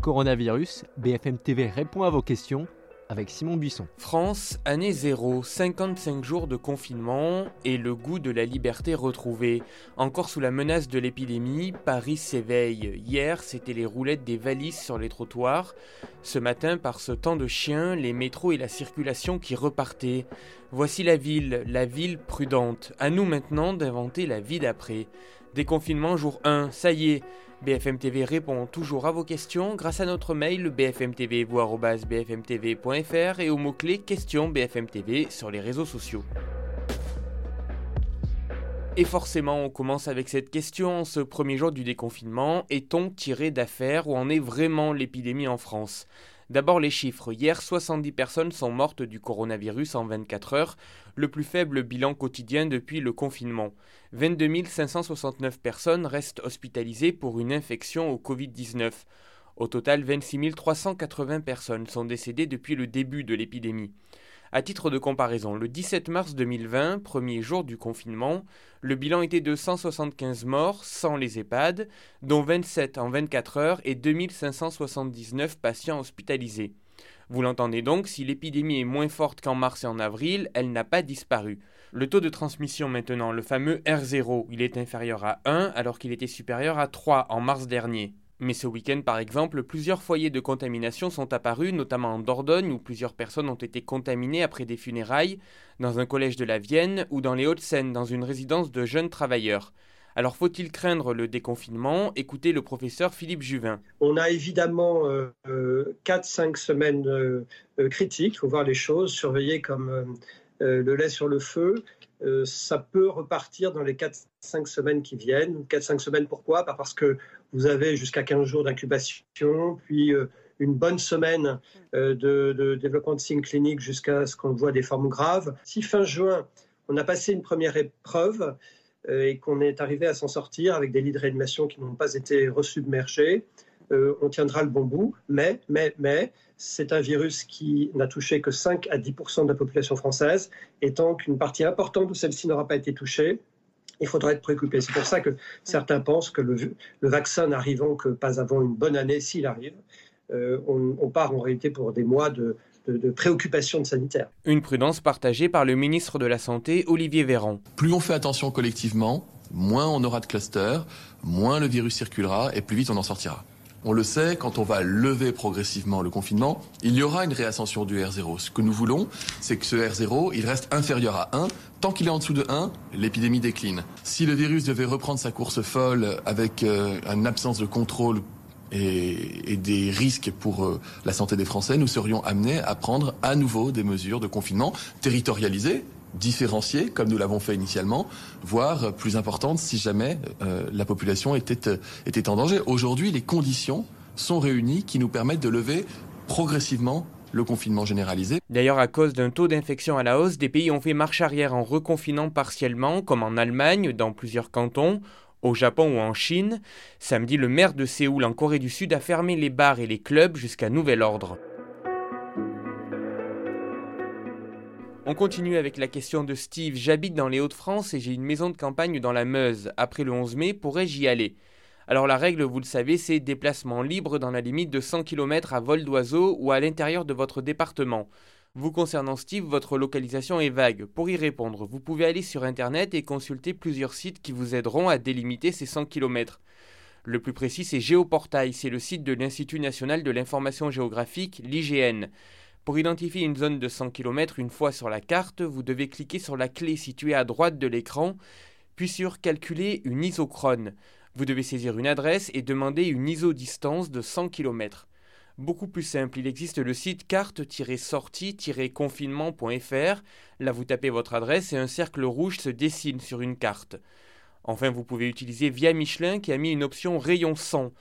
Coronavirus, BFM TV répond à vos questions avec Simon Buisson. France, année 0, 55 jours de confinement et le goût de la liberté retrouvé. Encore sous la menace de l'épidémie, Paris s'éveille. Hier, c'était les roulettes des valises sur les trottoirs. Ce matin, par ce temps de chien, les métros et la circulation qui repartaient. Voici la ville, la ville prudente. À nous maintenant d'inventer la vie d'après. Déconfinement jour 1, ça y est. BFM TV répond toujours à vos questions grâce à notre mail bfmtv.bfmtv.fr et au mot-clé question BFM TV sur les réseaux sociaux. Et forcément, on commence avec cette question ce premier jour du déconfinement. Est-on tiré d'affaire où en est vraiment l'épidémie en France? D'abord les chiffres. Hier, 70 personnes sont mortes du coronavirus en 24 heures, le plus faible bilan quotidien depuis le confinement. 22 569 personnes restent hospitalisées pour une infection au Covid-19. Au total, 26 380 personnes sont décédées depuis le début de l'épidémie. À titre de comparaison, le 17 mars 2020, premier jour du confinement, le bilan était de 175 morts sans les EHPAD, dont 27 en 24 heures et 2579 patients hospitalisés. Vous l'entendez donc, si l'épidémie est moins forte qu'en mars et en avril, elle n'a pas disparu. Le taux de transmission maintenant, le fameux R0, il est inférieur à 1 alors qu'il était supérieur à 3 en mars dernier. Mais ce week-end, par exemple, plusieurs foyers de contamination sont apparus, notamment en Dordogne, où plusieurs personnes ont été contaminées après des funérailles, dans un collège de la Vienne ou dans les Hauts-de-Seine, dans une résidence de jeunes travailleurs. Alors faut-il craindre le déconfinement? Écoutez le professeur Philippe Juvin. On a évidemment 4-5 euh, semaines euh, euh, critiques, il faut voir les choses, surveiller comme le lait sur le feu. ça peut repartir dans les 4-5 semaines qui viennent. 4-5 semaines pourquoi? Parce que vous avez jusqu'à 15 jours d'incubation, puis euh, une bonne semaine euh, de, développement de signes cliniques jusqu'à ce qu'on voit des formes graves. Si fin juin, on a passé une première épreuve euh, et qu'on est arrivé à s'en sortir avec des lits de réanimation qui n'ont pas été resubmergés, on tiendra le bon bout. Mais, mais, mais, c'est un virus qui n'a touché que 5 à 10% de la population française, et tant qu'une partie importante de celle-ci n'aura pas été touchée, il faudra être préoccupé. C'est pour ça que certains pensent que le, vaccin n'arrivant que pas avant une bonne année, s'il arrive, euh, on, part en réalité pour des mois de, de, préoccupation sanitaire. Une prudence partagée par le ministre de la Santé, Olivier Véran. Plus on fait attention collectivement, moins on aura de clusters, moins le virus circulera et plus vite on en sortira. On le sait, quand on va lever progressivement le confinement, il y aura une réascension du R0. Ce que nous voulons, c'est que ce R0, il reste inférieur à 1. Tant qu'il est en dessous de 1, l'épidémie décline. Si le virus devait reprendre sa course folle avec euh, une absence de contrôle et, des risques pour euh, la santé des Français, nous serions amenés à prendre à nouveau des mesures de confinement territorialisées différenciée, comme nous l'avons fait initialement, voire plus importante si jamais euh, la population était, euh, était en danger. Aujourd'hui, les conditions sont réunies qui nous permettent de lever progressivement le confinement généralisé. D'ailleurs, à cause d'un taux d'infection à la hausse, des pays ont fait marche arrière en reconfinant partiellement, comme en Allemagne, dans plusieurs cantons, au Japon ou en Chine. Samedi, le maire de Séoul, en Corée du Sud, a fermé les bars et les clubs jusqu'à nouvel ordre. On continue avec la question de Steve. J'habite dans les Hauts-de-France et j'ai une maison de campagne dans la Meuse. Après le 11 mai, pourrais-je y aller? Alors la règle, vous le savez, c'est déplacement libre dans la limite de 100 km à vol d'oiseau ou à l'intérieur de votre département. Vous concernant Steve, votre localisation est vague. Pour y répondre, vous pouvez aller sur Internet et consulter plusieurs sites qui vous aideront à délimiter ces 100 km. Le plus précis, c'est Géoportail, c'est le site de l'Institut national de l'information géographique, l'IGN. Pour identifier une zone de 100 km une fois sur la carte, vous devez cliquer sur la clé située à droite de l'écran, puis sur Calculer une isochrone. Vous devez saisir une adresse et demander une isodistance de 100 km. Beaucoup plus simple, il existe le site carte-sortie-confinement.fr. Là, vous tapez votre adresse et un cercle rouge se dessine sur une carte. Enfin, vous pouvez utiliser Via Michelin qui a mis une option rayon 100.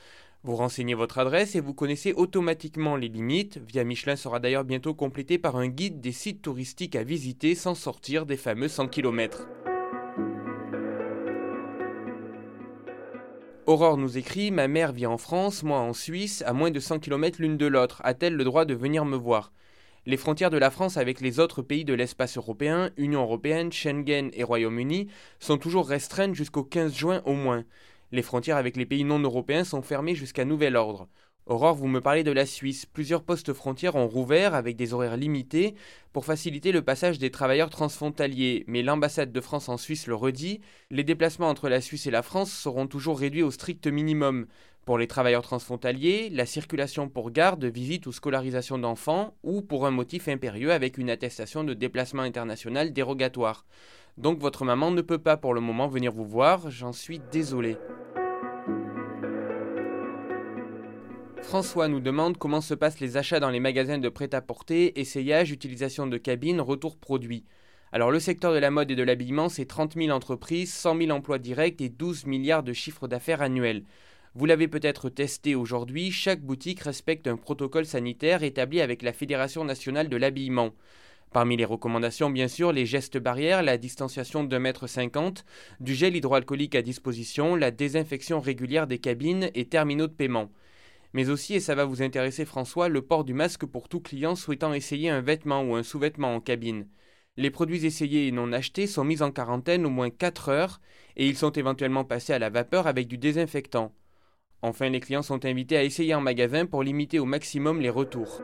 Vous renseignez votre adresse et vous connaissez automatiquement les limites. Via Michelin sera d'ailleurs bientôt complété par un guide des sites touristiques à visiter sans sortir des fameux 100 km. Aurore nous écrit Ma mère vit en France, moi en Suisse, à moins de 100 km l'une de l'autre. A-t-elle le droit de venir me voir? Les frontières de la France avec les autres pays de l'espace européen, Union européenne, Schengen et Royaume-Uni, sont toujours restreintes jusqu'au 15 juin au moins. Les frontières avec les pays non européens sont fermées jusqu'à nouvel ordre. Aurore, vous me parlez de la Suisse. Plusieurs postes frontières ont rouvert avec des horaires limités pour faciliter le passage des travailleurs transfrontaliers. Mais l'ambassade de France en Suisse le redit, les déplacements entre la Suisse et la France seront toujours réduits au strict minimum. Pour les travailleurs transfrontaliers, la circulation pour garde, visite ou scolarisation d'enfants ou pour un motif impérieux avec une attestation de déplacement international dérogatoire. Donc votre maman ne peut pas pour le moment venir vous voir, j'en suis désolé. François nous demande comment se passent les achats dans les magasins de prêt-à-porter, essayage, utilisation de cabines, retour produits. Alors le secteur de la mode et de l'habillement, c'est 30 000 entreprises, 100 000 emplois directs et 12 milliards de chiffres d'affaires annuels. Vous l'avez peut-être testé aujourd'hui, chaque boutique respecte un protocole sanitaire établi avec la Fédération nationale de l'habillement. Parmi les recommandations, bien sûr, les gestes barrières, la distanciation d'un mètre cinquante, du gel hydroalcoolique à disposition, la désinfection régulière des cabines et terminaux de paiement mais aussi, et ça va vous intéresser François, le port du masque pour tout client souhaitant essayer un vêtement ou un sous-vêtement en cabine. Les produits essayés et non achetés sont mis en quarantaine au moins 4 heures et ils sont éventuellement passés à la vapeur avec du désinfectant. Enfin, les clients sont invités à essayer en magasin pour limiter au maximum les retours.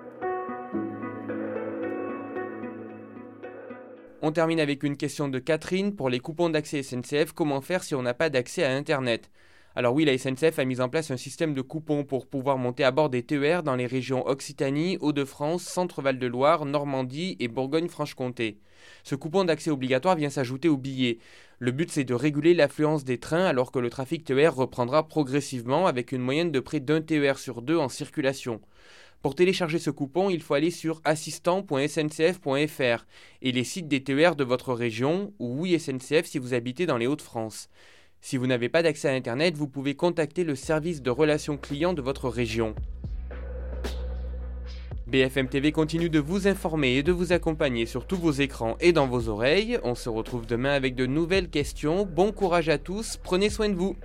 On termine avec une question de Catherine pour les coupons d'accès SNCF. Comment faire si on n'a pas d'accès à Internet? Alors oui, la SNCF a mis en place un système de coupons pour pouvoir monter à bord des TER dans les régions Occitanie, Hauts-de-France, Centre-Val de Loire, Normandie et Bourgogne-Franche-Comté. Ce coupon d'accès obligatoire vient s'ajouter au billet. Le but c'est de réguler l'affluence des trains alors que le trafic TER reprendra progressivement avec une moyenne de près d'un TER sur deux en circulation. Pour télécharger ce coupon, il faut aller sur assistant.sncf.fr et les sites des TER de votre région ou oui SNCF si vous habitez dans les Hauts-de-France. Si vous n'avez pas d'accès à Internet, vous pouvez contacter le service de relations clients de votre région. BFM TV continue de vous informer et de vous accompagner sur tous vos écrans et dans vos oreilles. On se retrouve demain avec de nouvelles questions. Bon courage à tous, prenez soin de vous.